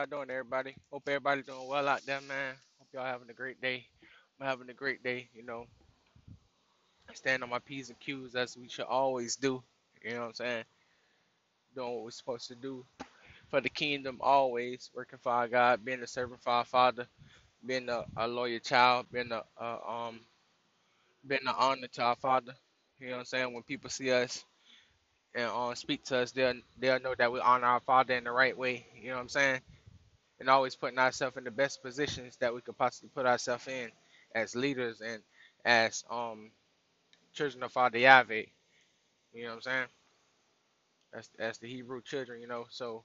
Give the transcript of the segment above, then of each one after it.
y'all doing, everybody? Hope everybody doing well out there, man. Hope y'all having a great day. I'm having a great day. You know, stand on my p's and q's as we should always do. You know what I'm saying? Doing what we're supposed to do for the kingdom, always working for our God, being a servant for our Father, being a, a loyal child, being a, a um, being an honor to our Father. You know what I'm saying? When people see us and um, speak to us, they'll they'll know that we honor our Father in the right way. You know what I'm saying? And always putting ourselves in the best positions that we could possibly put ourselves in as leaders and as um children of Father Yahweh. You know what I'm saying? That's that's the Hebrew children. You know, so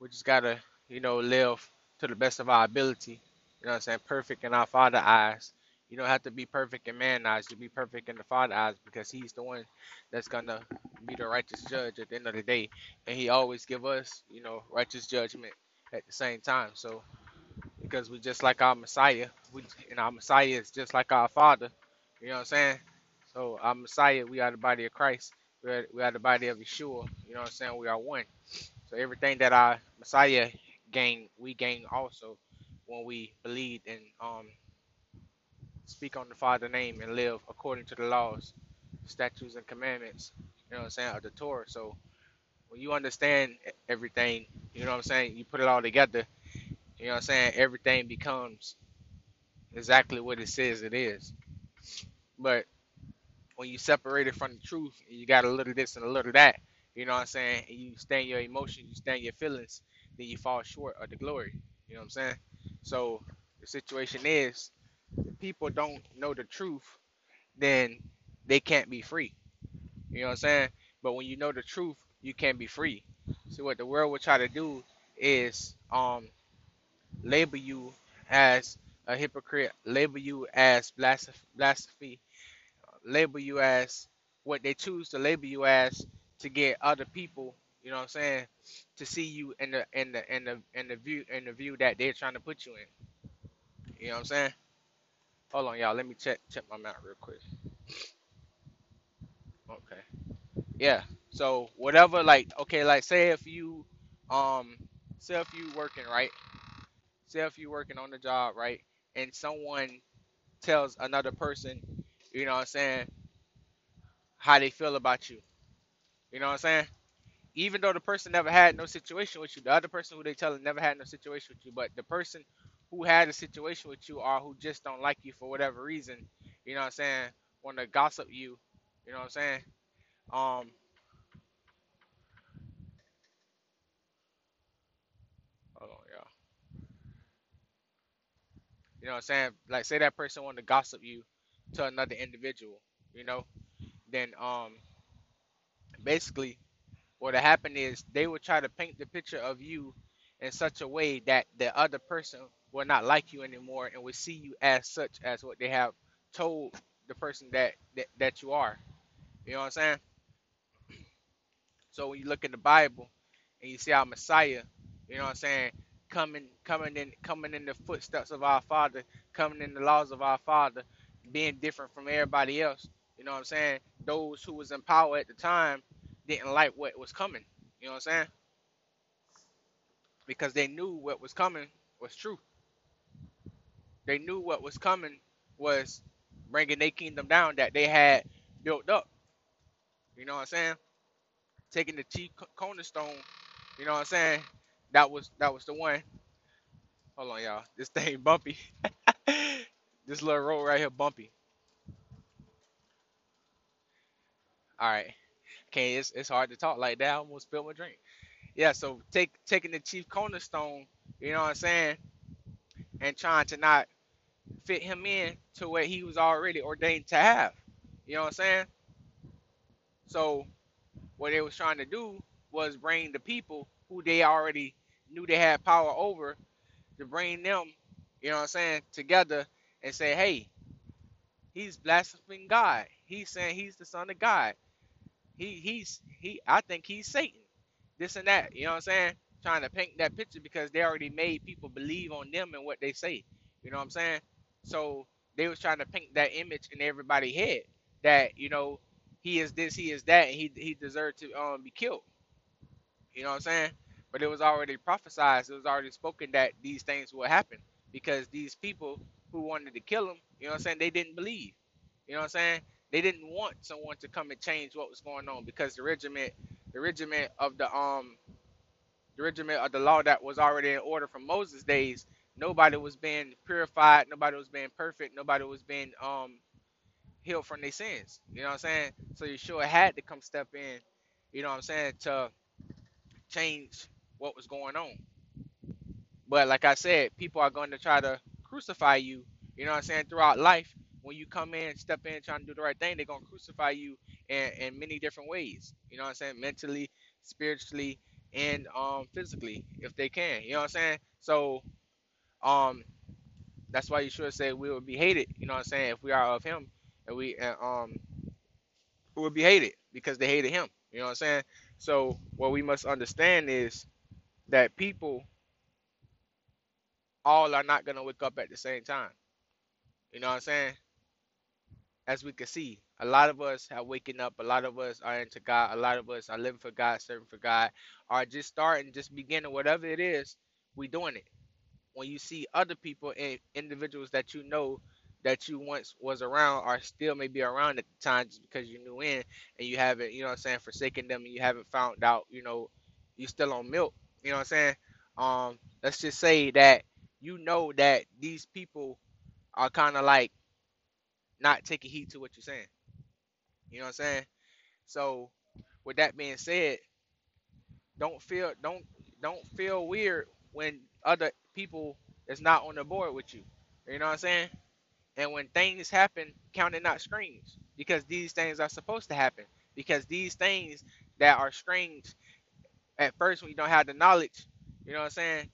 we just gotta you know live to the best of our ability. You know what I'm saying? Perfect in our Father eyes. You don't have to be perfect in man eyes You be perfect in the Father eyes because He's the one that's gonna be the righteous judge at the end of the day, and He always give us, you know, righteous judgment at the same time. So because we just like our Messiah, we and our Messiah is just like our Father. You know what I'm saying? So our Messiah, we are the body of Christ. We are, we are the body of Yeshua. You know what I'm saying? We are one. So everything that our Messiah gained, we gain also when we believe and um speak on the Father name and live according to the laws, statutes, and commandments. You know what I'm saying of the Torah. So when you understand everything, you know what I'm saying. You put it all together. You know what I'm saying. Everything becomes exactly what it says it is. But when you separate it from the truth, and you got a little this and a little that. You know what I'm saying. And you stand your emotions, you stand your feelings, then you fall short of the glory. You know what I'm saying. So the situation is, if people don't know the truth, then they can't be free. You know what I'm saying? But when you know the truth, you can be free. So what the world will try to do is um label you as a hypocrite, label you as blasphemy, label you as what they choose to label you as to get other people, you know what I'm saying, to see you in the in the in the in the view in the view that they're trying to put you in. You know what I'm saying? Hold on, y'all. Let me check check my mouth real quick. Okay. Yeah. So whatever, like, okay, like, say if you, um, say if you working right, say if you working on the job right, and someone tells another person, you know what I'm saying, how they feel about you. You know what I'm saying? Even though the person never had no situation with you, the other person who they telling never had no situation with you, but the person who had a situation with you or who just don't like you for whatever reason, you know what I'm saying, want to gossip you, you know what I'm saying? Um, hold on, y'all. You know what I'm saying? Like say that person want to gossip you to another individual, you know, then um basically what happened is they would try to paint the picture of you in such a way that the other person will not like you anymore and will see you as such as what they have told the person that that, that you are. You know what I'm saying? So when you look in the Bible and you see our Messiah, you know what I'm saying, coming coming in coming in the footsteps of our Father, coming in the laws of our Father, being different from everybody else. You know what I'm saying? Those who was in power at the time didn't like what was coming. You know what I'm saying? Because they knew what was coming was true. They knew what was coming was bringing their kingdom down that they had built up. You know what I'm saying? Taking the chief cornerstone. You know what I'm saying? That was that was the one. Hold on, y'all. This thing bumpy. this little road right here bumpy. All right. Okay, it's it's hard to talk like that. I almost spilled my drink. Yeah, so take taking the chief cornerstone, you know what I'm saying, and trying to not fit him in to what he was already ordained to have. You know what I'm saying? So what they was trying to do was bring the people who they already knew they had power over to bring them, you know what I'm saying, together and say, hey, he's blaspheming God. He's saying he's the son of God. He he's he I think he's Satan. This and that. You know what I'm saying? Trying to paint that picture because they already made people believe on them and what they say. You know what I'm saying? So they was trying to paint that image in everybody's head that, you know, he is this, he is that, and he he deserved to um be killed. You know what I'm saying? But it was already prophesied. It was already spoken that these things would happen because these people who wanted to kill him, you know what I'm saying, they didn't believe. You know what I'm saying? They didn't want someone to come and change what was going on because the regiment, the regiment of the um, the regiment of the law that was already in order from Moses' days, nobody was being purified, nobody was being perfect, nobody was being um healed from their sins. You know what I'm saying? So Yeshua had to come step in, you know what I'm saying, to change what was going on. But like I said, people are going to try to crucify you, you know what I'm saying, throughout life. When you come in, step in, trying to do the right thing, they're going to crucify you in, in many different ways. You know what I'm saying? Mentally, spiritually, and um physically, if they can. You know what I'm saying? So um that's why you should say we will be hated, you know what I'm saying, if we are of him and we uh, um we will be hated because they hated him. You know what I'm saying? So what we must understand is that people all are not gonna wake up at the same time. You know what I'm saying? As we can see, a lot of us are waking up. A lot of us are into God. A lot of us are living for God, serving for God, are just starting, just beginning, whatever it is, we doing it. When you see other people and individuals that you know that you once was around are still maybe around at the time just because you knew in and you haven't, you know what I'm saying, forsaken them and you haven't found out, you know, you still on milk. You know what I'm saying? Um, let's just say that you know that these people are kind of like not taking heed to what you're saying. You know what I'm saying? So with that being said, don't feel don't don't feel weird when other people is not on the board with you. You know what I'm saying? And when things happen, count it not strange because these things are supposed to happen. Because these things that are strange at first when you don't have the knowledge, you know what I'm saying?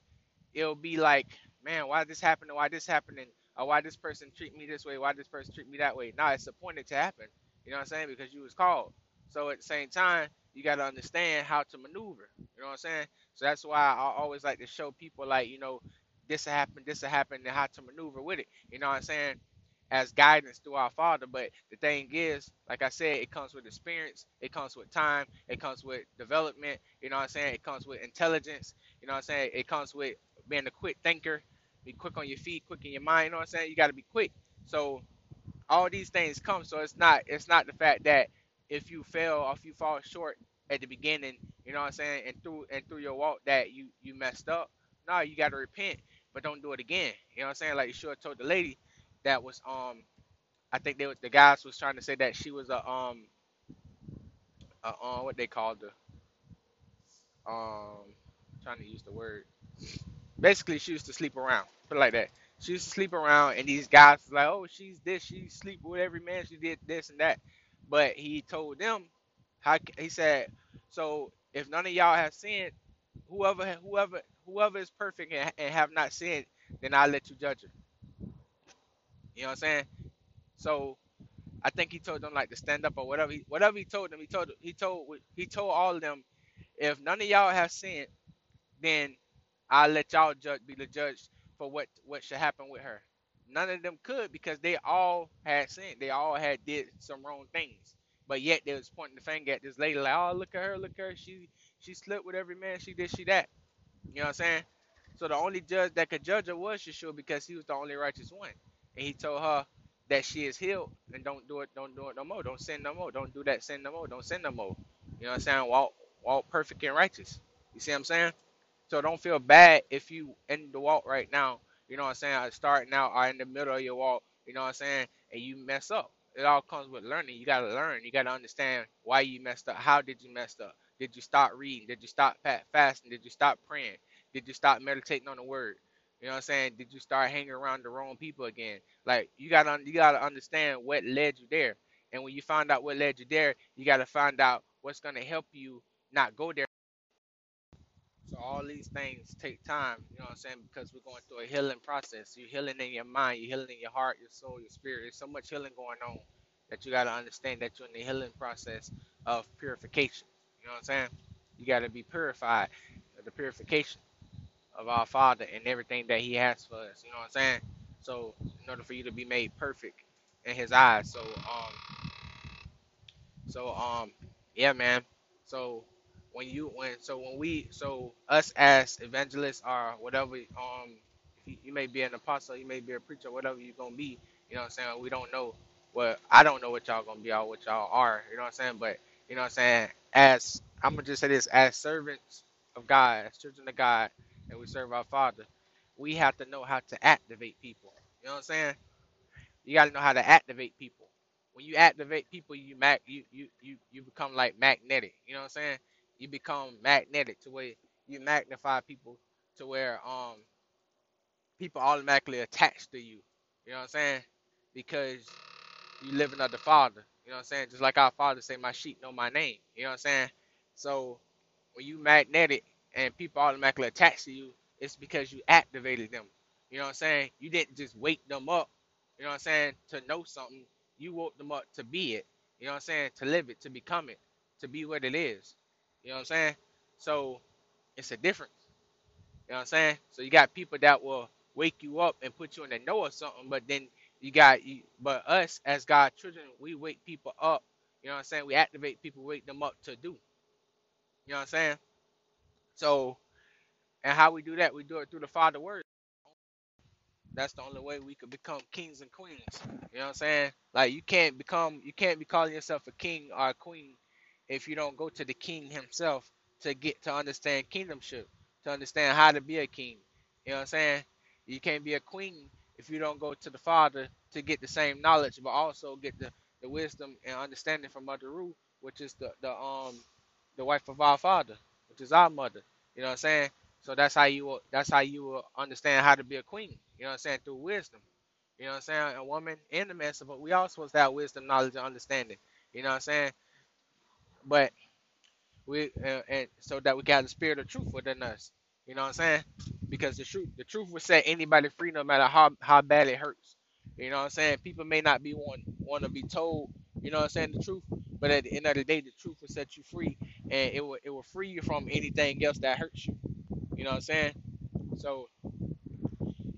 It'll be like, man, why this happened? Why this happening? Or why this person treat me this way? Why this person treat me that way? Nah, it's appointed to happen. You know what I'm saying? Because you was called. So at the same time, you got to understand how to maneuver. You know what I'm saying? So that's why I always like to show people like, you know, this will happen, this will happen, and how to maneuver with it. You know what I'm saying? As guidance through our Father. But the thing is, like I said, it comes with experience, it comes with time, it comes with development, you know what I'm saying? It comes with intelligence, you know what I'm saying? It comes with being a quick thinker, be quick on your feet, quick in your mind, you know what I'm saying? You gotta be quick. So all these things come. So it's not it's not the fact that if you fail or if you fall short at the beginning, you know what I'm saying, and through and through your walk that you you messed up. No, you gotta repent, but don't do it again. You know what I'm saying? Like you have told the lady that was um I think they the guys was trying to say that she was a um a um what they called the um trying to use the word. Basically she used to sleep around. Put it like that. She used to sleep around and these guys was like oh she's this. She sleep with every man. She did this and that. But he told them how he said so if none of y'all have sinned whoever whoever whoever is perfect and, and have not sinned then I'll let you judge her you know what I'm saying so I think he told them like to stand up or whatever. He, whatever he told them, he told he told he told all of them, if none of y'all have sinned, then I'll let y'all judge be the judge for what what should happen with her. None of them could because they all had sinned. They all had did some wrong things. But yet they was pointing the finger at this lady like, oh look at her, look at her. She she slept with every man. She did she that. You know what I'm saying? So the only judge that could judge her was Yeshua because he was the only righteous one. And he told her, that she is healed and don't do it, don't do it no more. Don't sin no more. Don't do that sin no more. Don't sin no more. You know what I'm saying? Walk walk perfect and righteous. You see what I'm saying? So don't feel bad if you in the walk right now, you know what I'm saying, I starting out or in the middle of your walk, you know what I'm saying, and you mess up. It all comes with learning. You gotta learn. You gotta understand why you messed up. How did you mess up? Did you stop reading? Did you stop fasting? Did you stop praying? Did you stop meditating on the word? You know what I'm saying? Did you start hanging around the wrong people again? Like you gotta you gotta understand what led you there. And when you find out what led you there, you gotta find out what's gonna help you not go there. So all these things take time, you know what I'm saying? Because we're going through a healing process. You're healing in your mind, you're healing in your heart, your soul, your spirit. There's so much healing going on that you gotta understand that you're in the healing process of purification. You know what I'm saying? You gotta be purified. The purification of our Father and everything that He has for us. You know what I'm saying? So in order for you to be made perfect in His eyes. So um, so um, yeah, man. So when you when so when we so us as evangelists are whatever um you, you may be an apostle you may be a preacher whatever you're gonna be you know what i'm saying we don't know what i don't know what y'all gonna be or what y'all are you know what i'm saying but you know what i'm saying as i'm gonna just say this as servants of god as children of god and we serve our father we have to know how to activate people you know what i'm saying you got to know how to activate people. When you activate people, you mag you you you you become like magnetic. You know what I'm saying? You become magnetic to where you magnify people to where um people automatically attached to you. You know what I'm saying? Because you living of the Father. You know what I'm saying? Just like our Father say, "My sheep know my name." You know what I'm saying? So when you magnetic and people automatically attach to you, it's because you activated them. You know what I'm saying? You didn't just wake them up, you know what I'm saying, to know something. You woke them up to be it. You know what I'm saying? To live it, to become it, to be what it is. You know what I'm saying? So it's a difference. You know what I'm saying? So you got people that will wake you up and put you in the know of something, but then you got you but us as God children, we wake people up. You know what I'm saying? We activate people, wake them up to do. You know what I'm saying? So And how we do that, we do it through the Father word. That's the only way we could become kings and queens. You know what I'm saying? Like you can't become you can't be calling yourself a king or a queen if you don't go to the king himself to get to understand kingdomship, to understand how to be a king. You know what I'm saying? You can't be a queen if you don't go to the Father to get the same knowledge, but also get the, the wisdom and understanding from Mother Ru, which is the, the um the wife of our father, is our mother. You know what I'm saying? So that's how you will that's how you will understand how to be a queen. You know what I'm saying? Through wisdom. You know what I'm saying? A woman and man, so, but we all supposed to have wisdom, knowledge, and understanding. You know what I'm saying? But we uh, and so that we got the spirit of truth within us. You know what I'm saying? Because the truth, the truth will set anybody free, no matter how how bad it hurts. You know what I'm saying? People may not be want want to be told. You know what I'm saying? The truth, but at the end of the day, the truth will set you free, and it will it will free you from anything else that hurts you. You know what I'm saying? So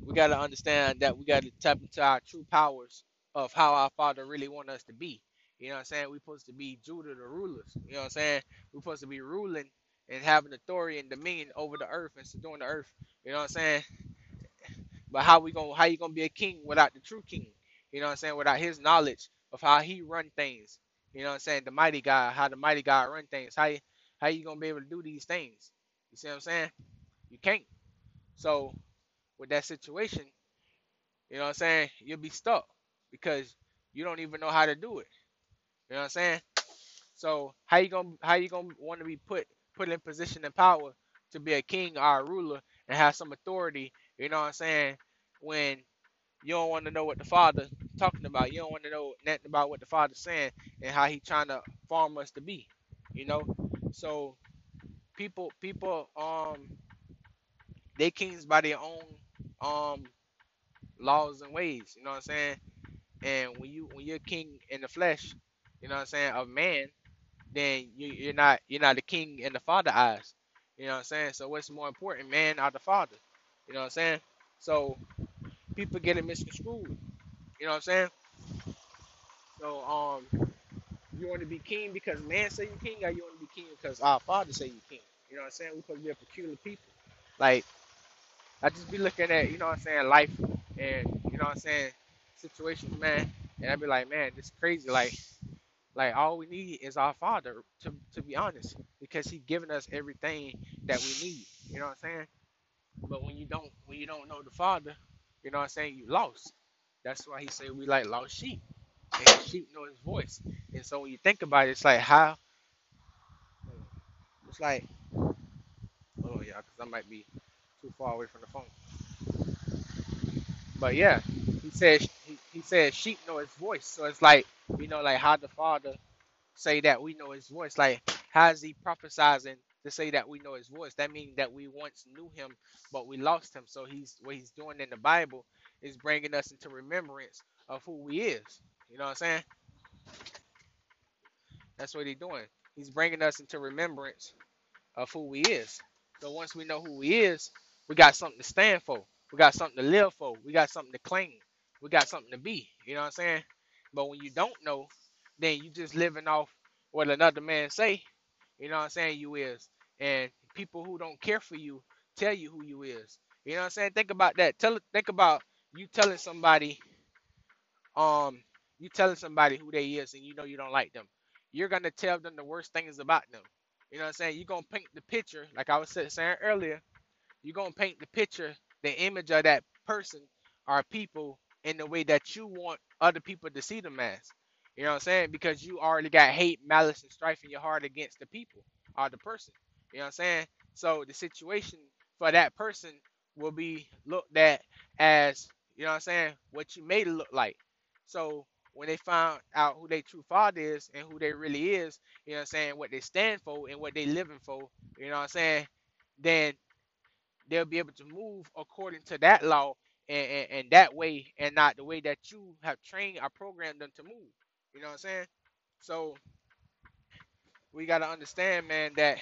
we got to understand that we got to tap into our true powers of how our Father really want us to be. You know what I'm saying? We're supposed to be Judah the rulers. You know what I'm saying? We're supposed to be ruling and having authority and dominion over the earth and subduing the earth. You know what I'm saying? But how we gonna how you gonna be a king without the true king? You know what I'm saying? Without his knowledge of how he run things. You know what I'm saying? The mighty God, how the mighty God run things. How you, how you gonna be able to do these things? You see what I'm saying? You can't. So with that situation, you know what I'm saying? You'll be stuck because you don't even know how to do it. You know what I'm saying? So how you gonna how you gonna want to be put put in position and power to be a king or a ruler and have some authority? You know what I'm saying? When you don't want to know what the father talking about, you don't want to know nothing about what the father's saying and how he trying to form us to be. You know, so people people um they kings by their own um laws and ways. You know what I'm saying? And when you when you're king in the flesh, you know what I'm saying, of man, then you, you're not you're not the king in the father eyes. You know what I'm saying? So what's more important, man or the father? You know what I'm saying? So people get it misconstrued. You know what I'm saying? So um, you want to be king because man say you king, or you want to be king because our father say you king? You know what I'm saying? We supposed to be a peculiar people. Like I just be looking at you know what I'm saying life and you know what I'm saying situations, man, and I be like, man, this is crazy. Like Like all we need is our Father, to to be honest, because He's given us everything that we need. You know what I'm saying? But when you don't when you don't know the Father, you know what I'm saying, you lost. That's why He said we like lost sheep, and sheep know His voice. And so when you think about it, it's like how it's like oh yeah, because I might be too far away from the phone. But yeah, He said he, he said sheep know His voice. So it's like you know like how the Father say that we know his voice. Like, how is he prophesizing to say that we know his voice? That means that we once knew him, but we lost him. So he's what he's doing in the Bible is bringing us into remembrance of who he is. You know what I'm saying? That's what he's doing. He's bringing us into remembrance of who he is. So once we know who he is, we got something to stand for. We got something to live for. We got something to claim. We got something to be. You know what I'm saying? But when you don't know, then you just living off what another man say. you know what I'm saying, you is. And people who don't care for you tell you who you is. You know what I'm saying? Think about that. Tell think about you telling somebody um you telling somebody who they is and you know you don't like them. You're gonna tell them the worst things about them. You know what I'm saying? You're gonna paint the picture, like I was saying earlier, you're gonna paint the picture, the image of that person or people in the way that you want other people to see them as. You know what I'm saying? Because you already got hate, malice, and strife in your heart against the people or the person. You know what I'm saying? So the situation for that person will be looked at as, you know what I'm saying, what you made it look like. So when they find out who their true father is and who they really is, you know what I'm saying, what they stand for and what they living for, you know what I'm saying, then they'll be able to move according to that law and, and, and that way and not the way that you have trained or programmed them to move. You know what I'm saying? So we gotta understand, man, that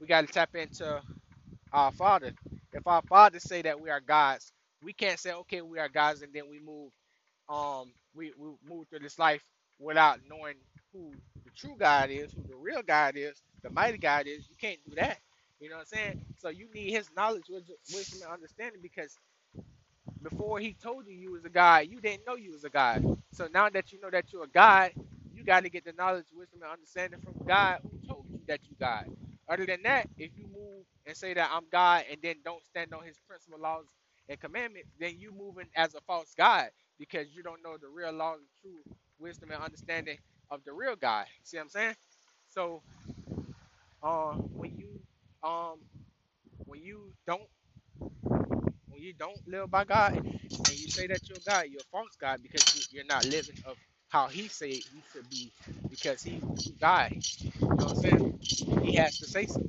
we gotta tap into our father. If our father say that we are gods, we can't say, okay, we are gods, and then we move, um, we, we move through this life without knowing who the true God is, who the real God is, the mighty God is. You can't do that. You know what I'm saying? So you need His knowledge, wisdom, and understanding because before he told you you was a God, you didn't know you was a God. So now that you know that you're a God, you got to get the knowledge, wisdom, and understanding from God who told you that you God. Other than that, if you move and say that I'm God and then don't stand on his principle laws and commandments, then you moving as a false God because you don't know the real law and true wisdom and understanding of the real God. See what I'm saying? So um when you um when you don't when you don't live by God and you say that you're God, you're a false God because you- are not living of how He said you should be because He's God. You know what I'm saying? He has to say so.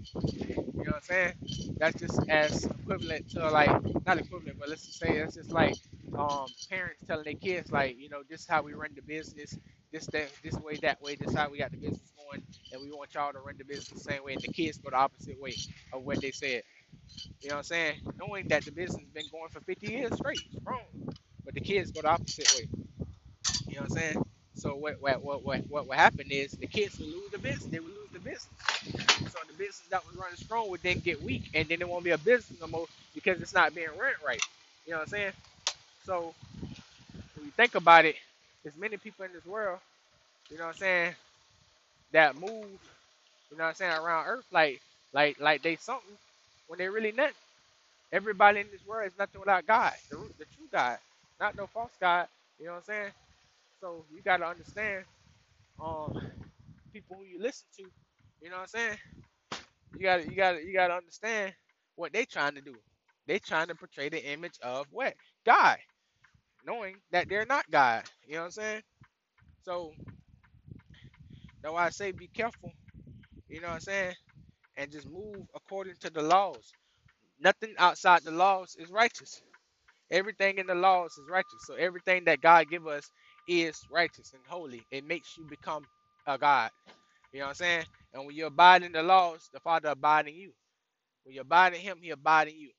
You know what I'm saying? That's just as equivalent to like not equivalent, but let's just say that's just like um parents telling their kids like, you know, this is how we run the business, this that this way, that way, this how we got the business going, and we want y'all to run the business the same way, and the kids go the opposite way of what they said. You know what I'm saying? Knowing that the business has been going for 50 years straight, strong, but the kids go the opposite way. You know what I'm saying? So what what what what what would happen is the kids will lose the business. They will lose the business. So the business that was running strong would then get weak, and then it won't be a business no more because it's not being run right. You know what I'm saying? So when you think about it, there's many people in this world, you know what I'm saying, that move, you know what I'm saying, around Earth like like like they something when they really nothing. Everybody in this world is nothing without God, the, the true God, not no false God. You know what I'm saying? So you got to understand, um, people who you listen to. You know what I'm saying? You got to you got to you got to understand what they trying to do. They trying to portray the image of what God, knowing that they're not God. You know what I'm saying? So that's why I say be careful. You know what I'm saying? And just move according to the laws. Nothing outside the laws is righteous. Everything in the laws is righteous. So everything that God give us is righteous and holy. It makes you become a God. You know what I'm saying? And when you abide in the laws, the Father abide in you. When you abide in Him, He abide in you.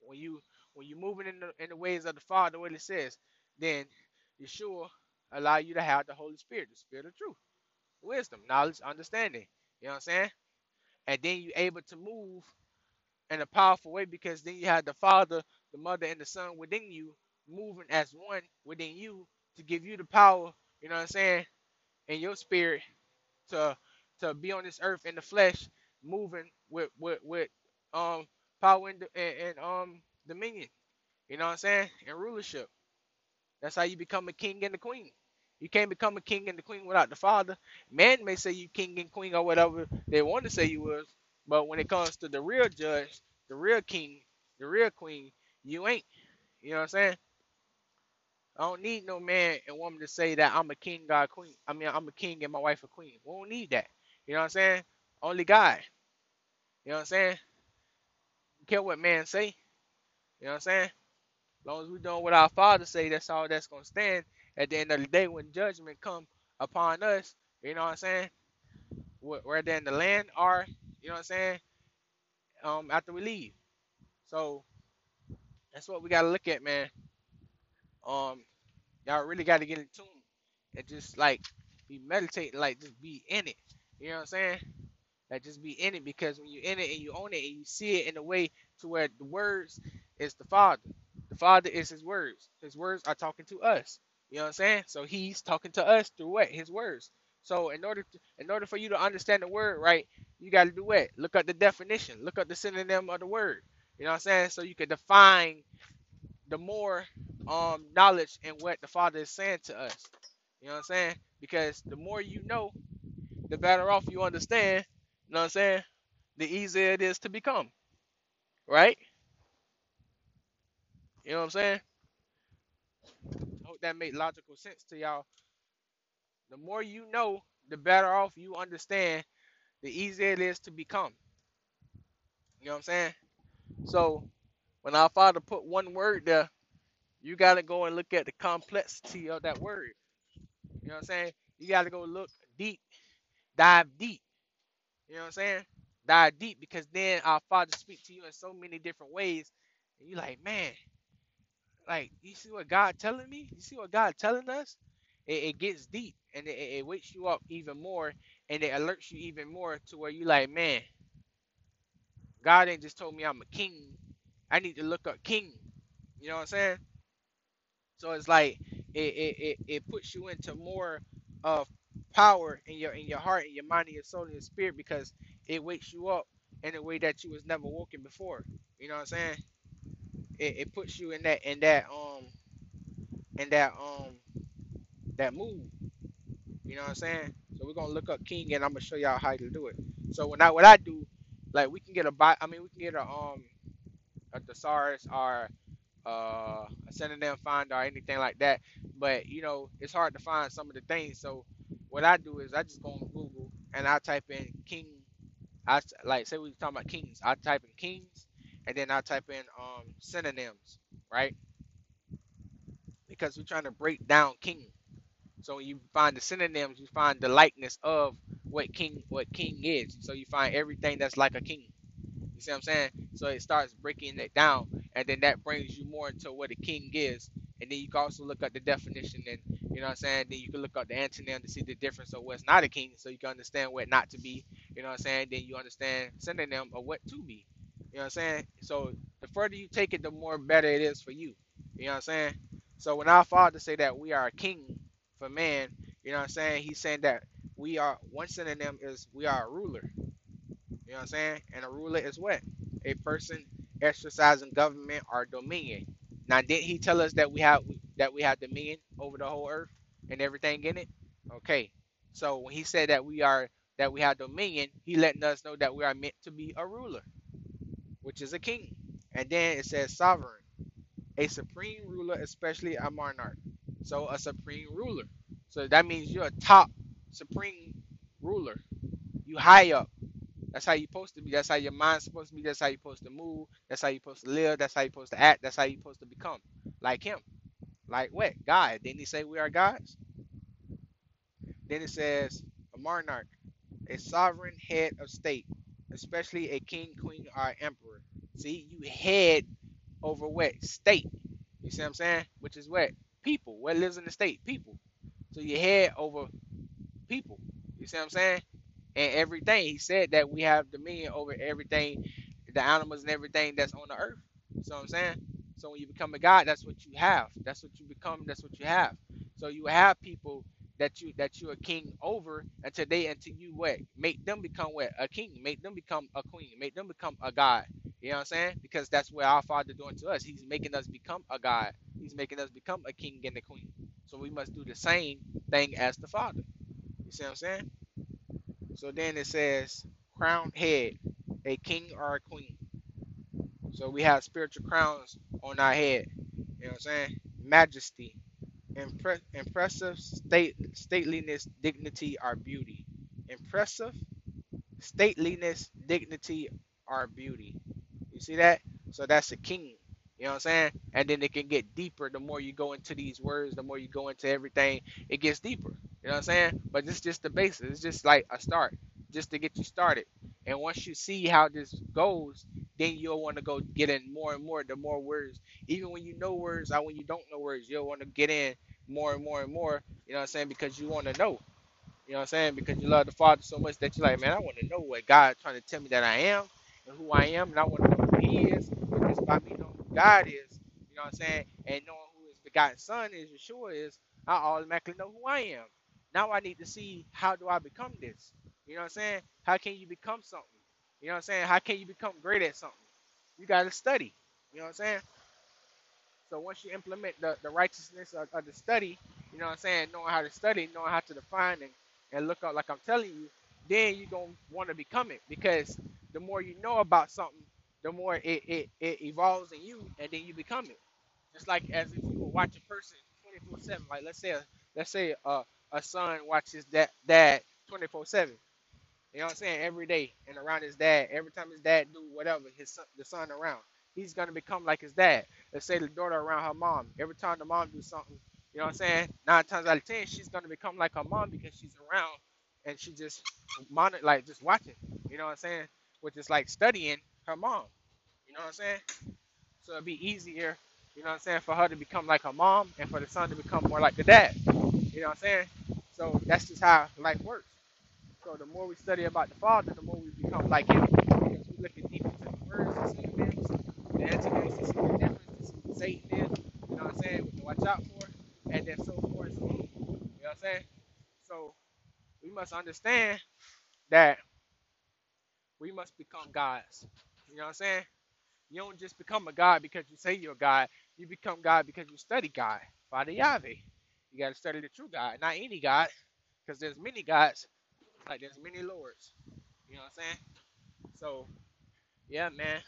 When you when you're moving in the in the ways of the Father, what it says, then Yeshua allow you to have the Holy Spirit, the Spirit of truth, wisdom, knowledge, understanding. You know what I'm saying? And then you're able to move in a powerful way because then you have the Father, the Mother, and the Son within you, moving as one within you to give you the power, you know what I'm saying, in your spirit to to be on this earth in the flesh, moving with with with um power and, and, and um dominion. You know what I'm saying? And rulership. That's how you become a king and a queen. You can't become a king and a queen without the father. Man may say you king and queen or whatever they want to say you was, but when it comes to the real judge, the real king, the real queen, you ain't. You know what I'm saying? I don't need no man and woman to say that I'm a king, God, queen. I mean, I'm a king and my wife a queen. We don't need that. You know what I'm saying? Only God. You know what I'm saying? You care what man say. You know what I'm saying? As long as we doing what our Father say, that's all that's gonna stand. At the end of the day, when judgment come upon us, you know what I'm saying? Whether in the land or, you know what I'm saying? Um, after we leave. So that's what we gotta look at, man. Um, y'all really gotta get in tune and just like be meditating, like just be in it. You know what I'm saying? Like just be in it because when you're in it and you own it and you see it in a way to where the words is the Father. The Father is his words. His words are talking to us. You know what I'm saying? So he's talking to us through what? His words. So in order to, in order for you to understand the word right, you got to do what? Look up the definition. Look up the synonym of the word. You know what I'm saying? So you can define the more um knowledge and what the Father is saying to us. You know what I'm saying? Because the more you know, the better off you understand. You know what I'm saying? The easier it is to become. Right? You know what I'm saying? I hope that made logical sense to y'all. The more you know, the better off you understand, the easier it is to become. You know what I'm saying? So when our Father put one word there, you gotta go and look at the complexity of that word. You know what I'm saying? You gotta go look deep, dive deep. You know what I'm saying? Dive deep because then our Father speak to you in so many different ways, and you like, man, like you see what God telling me? You see what God telling us? It, it gets deep and it, it wakes you up even more and it alerts you even more to where you like, man, God ain't just told me I'm a king. I need to look up king. You know what I'm saying? So it's like it it, it, it puts you into more of power in your in your heart, and your mind, and your soul, and your spirit because it wakes you up in a way that you was never woken before. You know what I'm saying? It, it puts you in that in that um in that um that mood. You know what I'm saying? So we're gonna look up King and I'm gonna show y'all how to do it. So when I what I do, like we can get a buy I mean we can get a um a thesaurus or uh, a synonym finder or anything like that. But you know, it's hard to find some of the things. So what I do is I just go on Google and I type in king. I like say we talking about kings. I type in kings, and then I type in um synonyms, right? Because we're trying to break down king. So when you find the synonyms, you find the likeness of what king what king is. So you find everything that's like a king. You see what I'm saying? So it starts breaking it down, and then that brings you more into what a king is. And then you can also look at the definition, and you know what I'm saying. Then you can look up the antonym to see the difference of what's not a king, so you can understand what not to be. You know what I'm saying? Then you understand synonym of what to be. You know what I'm saying? So the further you take it, the more better it is for you. You know what I'm saying? So when our Father say that we are a king for man, you know what I'm saying? He's saying that we are one synonym is we are a ruler. You know what I'm saying? And a ruler is what? A person exercising government or dominion. Now, didn't he tell us that we have that we have dominion over the whole earth and everything in it? Okay. So when he said that we are that we have dominion, he letting us know that we are meant to be a ruler, which is a king. And then it says sovereign, a supreme ruler, especially a monarch. So a supreme ruler. So that means you're a top supreme ruler. You high up. That's how you're supposed to be. That's how your mind's supposed to be. That's how you're supposed to move. That's how you're supposed to live. That's how you're supposed to act. That's how you're supposed to become. Like him. Like what? God. Didn't he say we are gods? Then it says a monarch, a sovereign head of state, especially a king, queen, or emperor. See, you head over what? State. You see what I'm saying? Which is what? People. What lives in the state? People. So you head over people. You see what I'm saying? And everything. He said that we have dominion over everything, the animals and everything that's on the earth. You know what I'm saying? So when you become a God, that's what you have. That's what you become. That's what you have. So you have people that you that you're a king over until they until you what make them become what a king, make them become a queen, make them become a god. You know what I'm saying? Because that's what our Father doing to us. He's making us become a god. He's making us become a king and a queen. So we must do the same thing as the Father. You see what I'm saying? So then it says crowned head, a king or a queen. So we have spiritual crowns on our head. You know what I'm saying? Majesty, impre- impressive state stateliness, dignity, or beauty. Impressive stateliness, dignity, or beauty. You see that? So that's a king. You know what I'm saying? And then it can get deeper the more you go into these words, the more you go into everything, it gets deeper. You know what I'm saying? But it's just the basis. It's just like a start, just to get you started. And once you see how this goes, then you'll want to go get in more and more. The more words, even when you know words, or when you don't know words, you'll want to get in more and more and more. You know what I'm saying? Because you want to know. You know what I'm saying? Because you love the Father so much that you're like, man, I want to know what God trying to tell me that I am and who I am, and I want to know who He is. And just by me knowing who God is, you know what I'm saying, and knowing who His begotten Son is, Yeshua is, I automatically know who I am. Now I need to see how do I become this. You know what I'm saying? How can you become something? You know what I'm saying? How can you become great at something? You got to study. You know what I'm saying? So once you implement the, the righteousness of, of the study, you know what I'm saying, knowing how to study, knowing how to define and, and look up like I'm telling you, then you're want to become it because the more you know about something, the more it, it, it evolves in you and then you become it. Just like as if you would watch a person 24-7. Like let's say a, let's say a, a son watches that dad 24-7. You know what I'm saying? Every day and around his dad. Every time his dad do whatever, his son, the son around, he's gonna become like his dad. Let's say the daughter around her mom. Every time the mom do something, you know what I'm saying? Nine times out of ten, she's gonna become like her mom because she's around and she just monitor, like just watching. You know what I'm saying? Which is like studying her mom. You know what I'm saying? So it'd be easier, you know what I'm saying, for her to become like her mom and for the son to become more like the dad. You know what I'm saying? So that's just how life works. So the more we study about the Father, the more we become like Him. Because we look at deep into the words to see the things, the antidotes the difference, to see what Satan is, you know what I'm saying, to watch out for, and then so forth. So, you know what I'm saying? So we must understand that we must become gods. You know what I'm saying? You don't just become a God because you say you're a God. You become God because you study God. Father Yahweh. You got to study the true God, not any God, because there's many gods, like there's many lords. You know what I'm saying? So, yeah, man.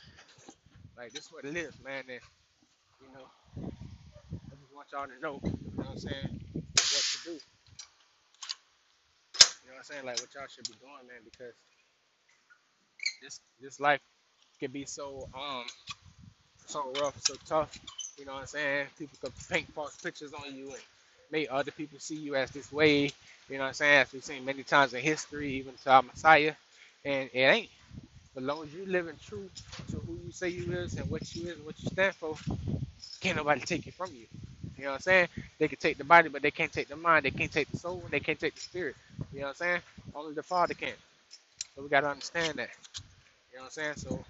Like, this is what it is, man. And, you know, I just want y'all to know, you know what I'm saying, what to do. You know what I'm saying? Like, what y'all should be doing, man, because this this life can be so um so rough, so tough. You know what I'm saying? People could paint false pictures on you and make other people see you as this way. You know what I'm saying? As we've seen many times in history, even to our Messiah. And it ain't. As long as you living true to who you say you is and what you is and what you stand for, can't nobody take it from you. You know what I'm saying? They can take the body, but they can't take the mind. They can't take the soul. They can't take the spirit. You know what I'm saying? Only the Father can. So we gotta understand that. You know what I'm saying? So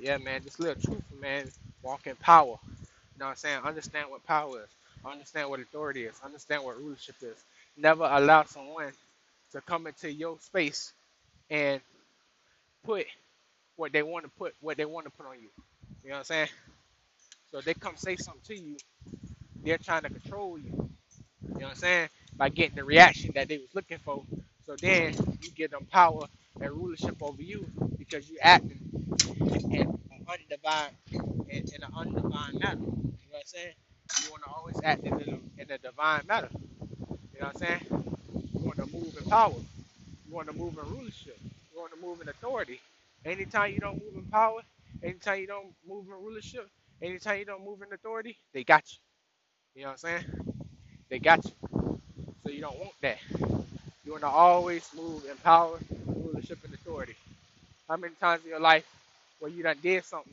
yeah, man, just live truthful, man. Walk in power. You know what I'm saying? Understand what power is. Understand what authority is. Understand what rulership is. Never allow someone to come into your space and put what they want to put what they want to put on you. You know what I'm saying? So they come say something to you, they're trying to control you. You know what I'm saying? By getting the reaction that they was looking for. So then you give them power and rulership over you because you acting in an undivine in, in an undivine manner. You know what I'm saying? You want to always act in a, in a divine manner. You know what I'm saying? You want to move in power. You want to move in rulership. You want to move in authority. Anytime you don't move in power, anytime you don't move in rulership, anytime you don't move in authority, they got you. You know what I'm saying? They got you. So you don't want that. You want to always move in power, rulership, and authority. How many times in your life where you done did something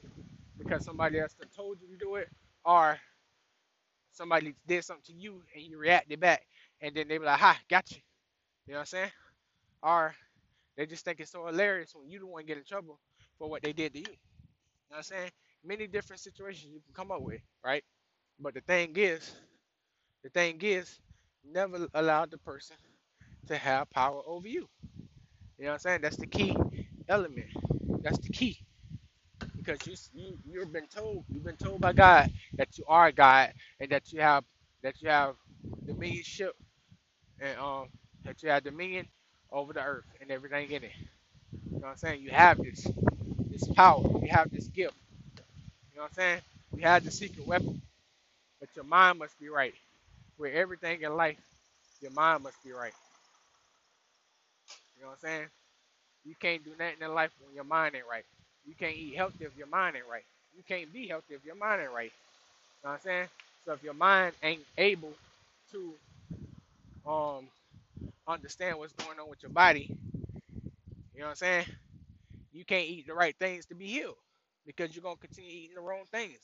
because somebody else told you to do it, or somebody did something to you and you reacted back, and then they be like, "Ha, got you." You know what I'm saying? Or they just think it's so hilarious when you the one get in trouble for what they did to you. You know what I'm saying? Many different situations you can come up with, right? But the thing is, the thing is, never allow the person to have power over you. You know what I'm saying? That's the key element. That's the key. Because you you you've been told you've been told by God that you are God and that you have that you have dominionship and um that you have dominion over the earth and everything in it. You know what I'm saying? You have this this power. You have this gift. You know what I'm saying? You have the secret weapon, but your mind must be right. Where everything in life, your mind must be right. You know what I'm saying? You can't do nothing in life when your mind ain't right. You can't eat healthy if your mind ain't right. You can't be healthy if your mind ain't right. You know what I'm saying? So if your mind ain't able to um understand what's going on with your body, you know what I'm saying? You can't eat the right things to be healed because you're gonna continue eating the wrong things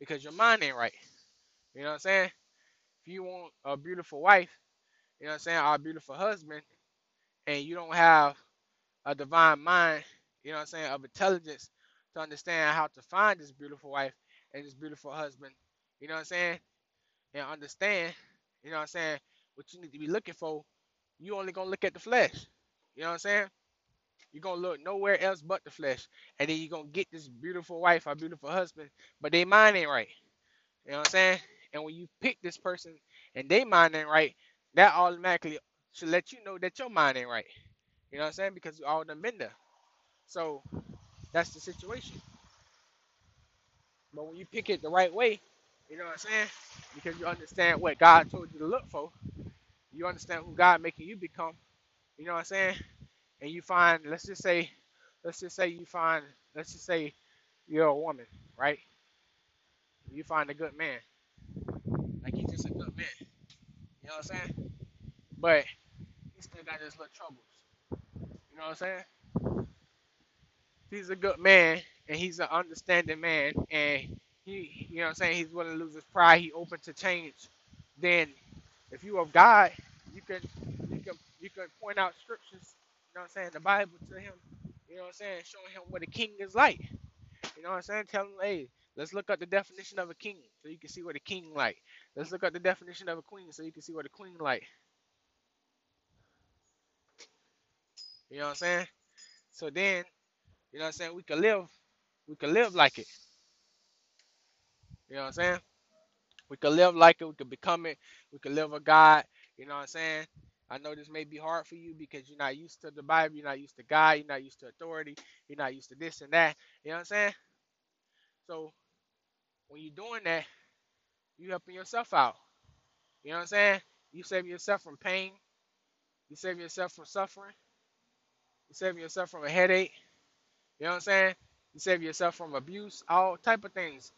because your mind ain't right. You know what I'm saying? If you want a beautiful wife, you know what I'm saying, or a beautiful husband, and you don't have a divine mind, you know what I'm saying, of intelligence to understand how to find this beautiful wife and this beautiful husband, you know what I'm saying, and understand, you know what I'm saying, what you need to be looking for, you only gonna look at the flesh. You know what I'm saying? You're gonna look nowhere else but the flesh. And then you're gonna get this beautiful wife or beautiful husband, but they mind ain't right. You know what I'm saying? And when you pick this person and they mind ain't right, that automatically should let you know that your mind ain't right. You know what I'm saying? Because you all done been there. So that's the situation. But when you pick it the right way, you know what I'm saying? Because you understand what God told you to look for, you understand who God making you become. You know what I'm saying? And you find, let's just say, let's just say you find, let's just say you're a woman, right? You find a good man, like he's just a good man. You know what I'm saying? But he still got his little troubles. You know what I'm saying? He's a good man and he's an understanding man and he you know I'm saying, he's willing to lose his pride, he open to change, then if you of God, you can you can you can point out scriptures, you know what I'm saying, the Bible to him, you know what I'm saying, showing him what a king is like. You know what I'm saying? Tell him, hey, let's look up the definition of a king so you can see what a king like. Let's look up the definition of a queen so you can see what a queen like. You know what I'm saying? So then, you know what I'm saying, we can live, we can live like it. You know what I'm saying? We could live like it, we could become it, we could live a God, you know what I'm saying? I know this may be hard for you because you're not used to the Bible, you're not used to God, you're not used to authority, you're not used to this and that. You know what I'm saying? So when you're doing that, you're helping yourself out. You know what I'm saying? You saving yourself from pain, you saving yourself from suffering, you saving yourself from a headache, you know what I'm saying? You save yourself from abuse, all type of things.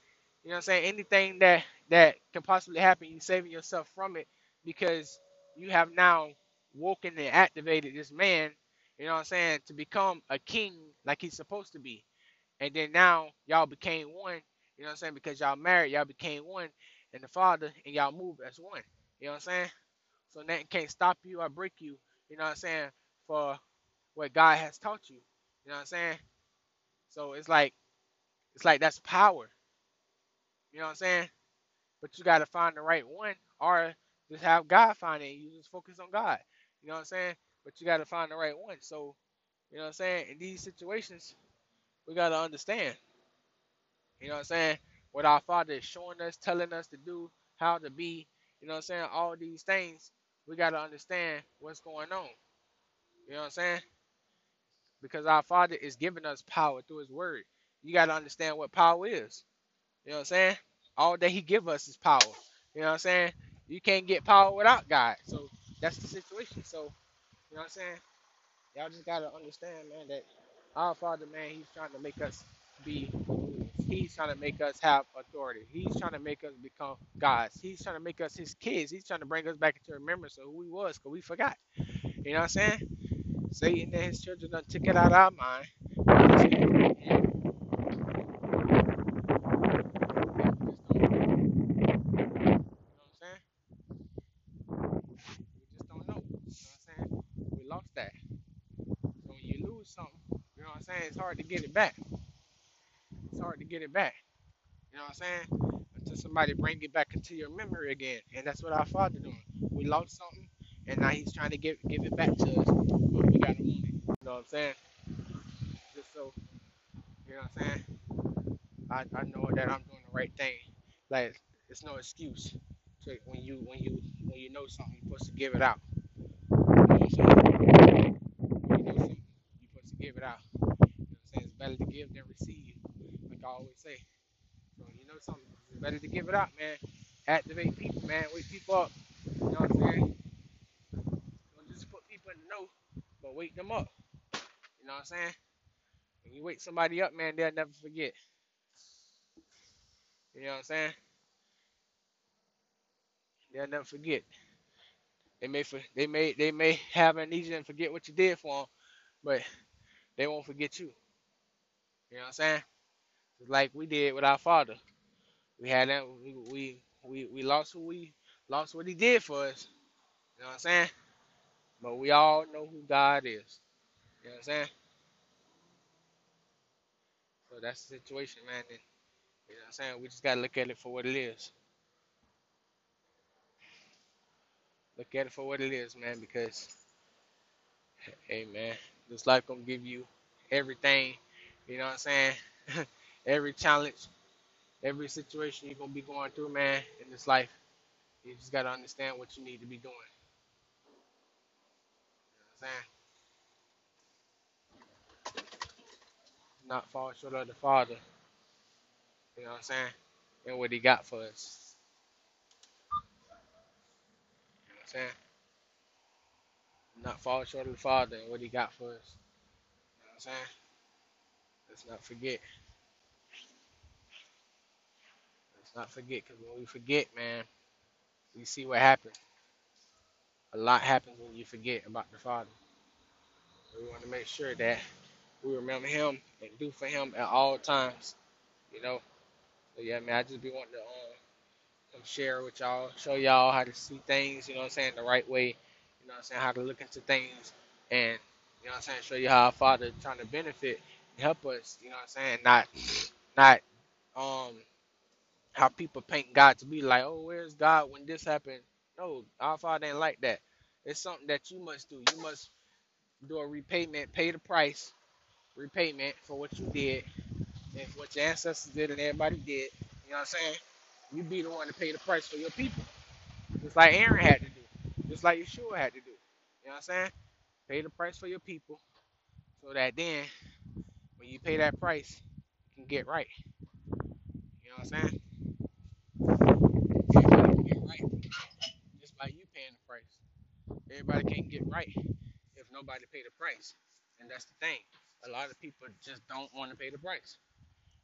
You know what I'm saying? Anything that that can possibly happen, you saving yourself from it because you have now woken and activated this man, you know what I'm saying, to become a king like he's supposed to be. And then now y'all became one, you know what I'm saying, because y'all married, y'all became one and the father and y'all move as one. You know what I'm saying? So nothing can't stop you or break you, you know what I'm saying, for what God has taught you. You know what I'm saying? So it's like it's like that's power. You know what I'm saying? But you gotta find the right one or just have God find it. You just focus on God. You know what I'm saying? But you gotta find the right one. So, you know what I'm saying? In these situations, we gotta understand. You know what I'm saying? What our Father is showing us, telling us to do, how to be, you know what I'm saying? All these things, we gotta understand what's going on. You know what I'm saying? Because our Father is giving us power through His Word. You gotta understand what power is. You know what I'm saying? All that He give us is power. You know what I'm saying? You can't get power without God. So that's the situation. So, you know what I'm saying? Y'all just gotta understand, man, that our Father, man, He's trying to make us be. He's trying to make us have authority. He's trying to make us become gods. He's trying to make us His kids. He's trying to bring us back into remembrance of who we was, cause we forgot. You know what I'm saying? Satan and his children done took it out of our mind. It's hard to get it back. It's hard to get it back. You know what I'm saying? Until somebody bring it back into your memory again. And that's what our father doing. We lost something and now he's trying to give give it back to us. But we gotta want it. You know what I'm saying? Just so you know what I'm saying? I, I know that I'm doing the right thing. Like it's no excuse to when you when you when you know something you're supposed to give it out. You know something you're supposed to give it out. You know what I'm saying? It's better to give than receive, like I always say. So you know something, it's better to give it out, man. Activate people, man. Wake people up. You know what I'm saying? Don't just put people in the know, but wake them up. You know what I'm saying? When you wake somebody up, man, they'll never forget. You know what I'm saying? They'll never forget. They may for, they may they may have amnesia and forget what you did for them, but they won't forget you. You know what I'm saying? It's like we did with our father. We had that we we we, we lost who we lost what he did for us. You know what I'm saying? But we all know who God is. You know what I'm saying? So that's the situation, man. And, you know what I'm saying? We just gotta look at it for what it is. Look at it for what it is, man, because hey man, this life gonna give you everything, you know what I'm saying? every challenge, every situation you're gonna be going through, man, in this life. You just gotta understand what you need to be doing. You know what I'm saying? Not fall short of the Father, you know what I'm saying? And what he got for us. You know what I'm saying? Not fall short of the Father and what he got for us. You know what I'm saying? Let's not forget. Let's not forget, because when we forget, man, we see what happens. A lot happens when you forget about the Father. We want to make sure that we remember Him and do for Him at all times. You know. So yeah, man, I just be wanting to um, come share with y'all, show y'all how to see things. You know what I'm saying the right way. You know what I'm saying how to look into things, and you know what I'm saying show you how our Father trying to benefit and help us. You know what I'm saying not not um how people paint God to be like, oh, where's God when this happened? No, our Father ain't like that. It's something that you must do. You must do a repayment, pay the price, repayment for what you did and for what your ancestors did and everybody did. You know what I'm saying? You be the one to pay the price for your people. Just like Aaron had to do. Just like Yeshua had to do. You know what I'm saying? Pay the price for your people so that then when you pay that price, you can get right. You know what I'm saying? Can get right just by you paying the price. Everybody can't get right if nobody paid the price. And that's the thing. A lot of people just don't want to pay the price.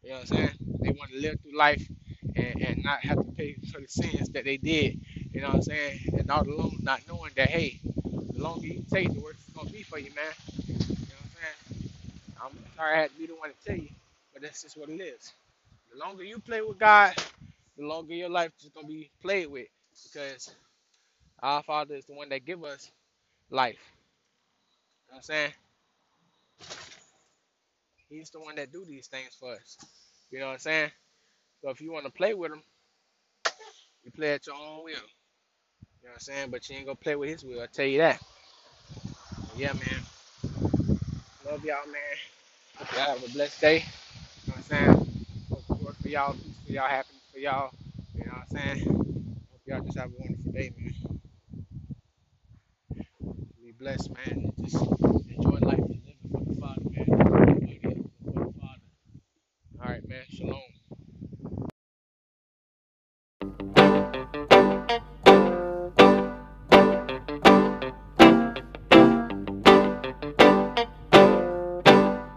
You know what I'm saying? They want to live through life and, and not have to pay for the sins that they did. You know what I'm saying? And all alone not knowing that, hey, the longer you take, the worse it's going to be for you, man. You know what I'm saying? I'm sorry I had to be the one to tell you, but that's just what it is. The longer you play with God, the longer your life is going to be played with because our Father is the one that give us life. You know what I'm saying? He's the one that do these things for us. You know what I'm saying? So if you want to play with him, you play at your own will. You know what I'm saying? But you ain't gonna play with his will, I tell you that. Yeah, man. Love y'all, man. Hope y'all have a blessed day. You know what I'm saying? Hope work for y'all, peace for y'all, happiness for y'all. You know what I'm saying? Hope y'all just have a wonderful day, man. Be blessed, man. Just Shalom.